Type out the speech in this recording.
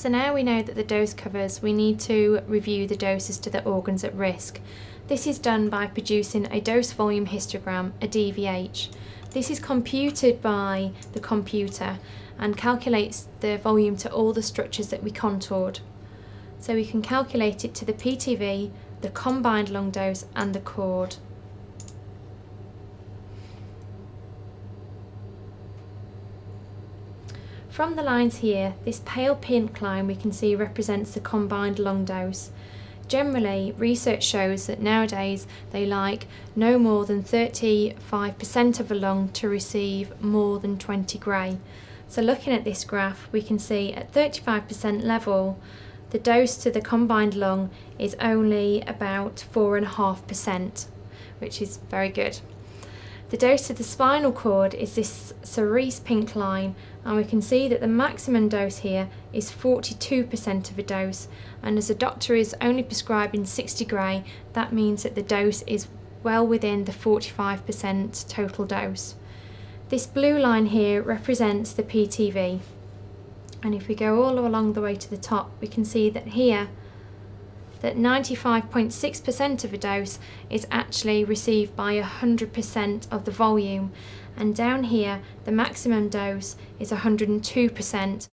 So now we know that the dose covers, we need to review the doses to the organs at risk. This is done by producing a dose volume histogram, a DVH. This is computed by the computer and calculates the volume to all the structures that we contoured. So we can calculate it to the PTV, the combined lung dose and the cord. From the lines here, this pale pink line we can see represents the combined lung dose. Generally, research shows that nowadays they like no more than 35% of a lung to receive more than 20 gray. So looking at this graph, we can see at 35% level, the dose to the combined lung is only about 4.5%, which is very good. The dose to the spinal cord is this cerise pink line and we can see that the maximum dose here is 42% of a dose and as a doctor is only prescribing 60 gray that means that the dose is well within the 45% total dose. This blue line here represents the PTV and if we go all along the way to the top we can see that here that 95.6% of a dose is actually received by 100% of the volume and down here the maximum dose is 102%.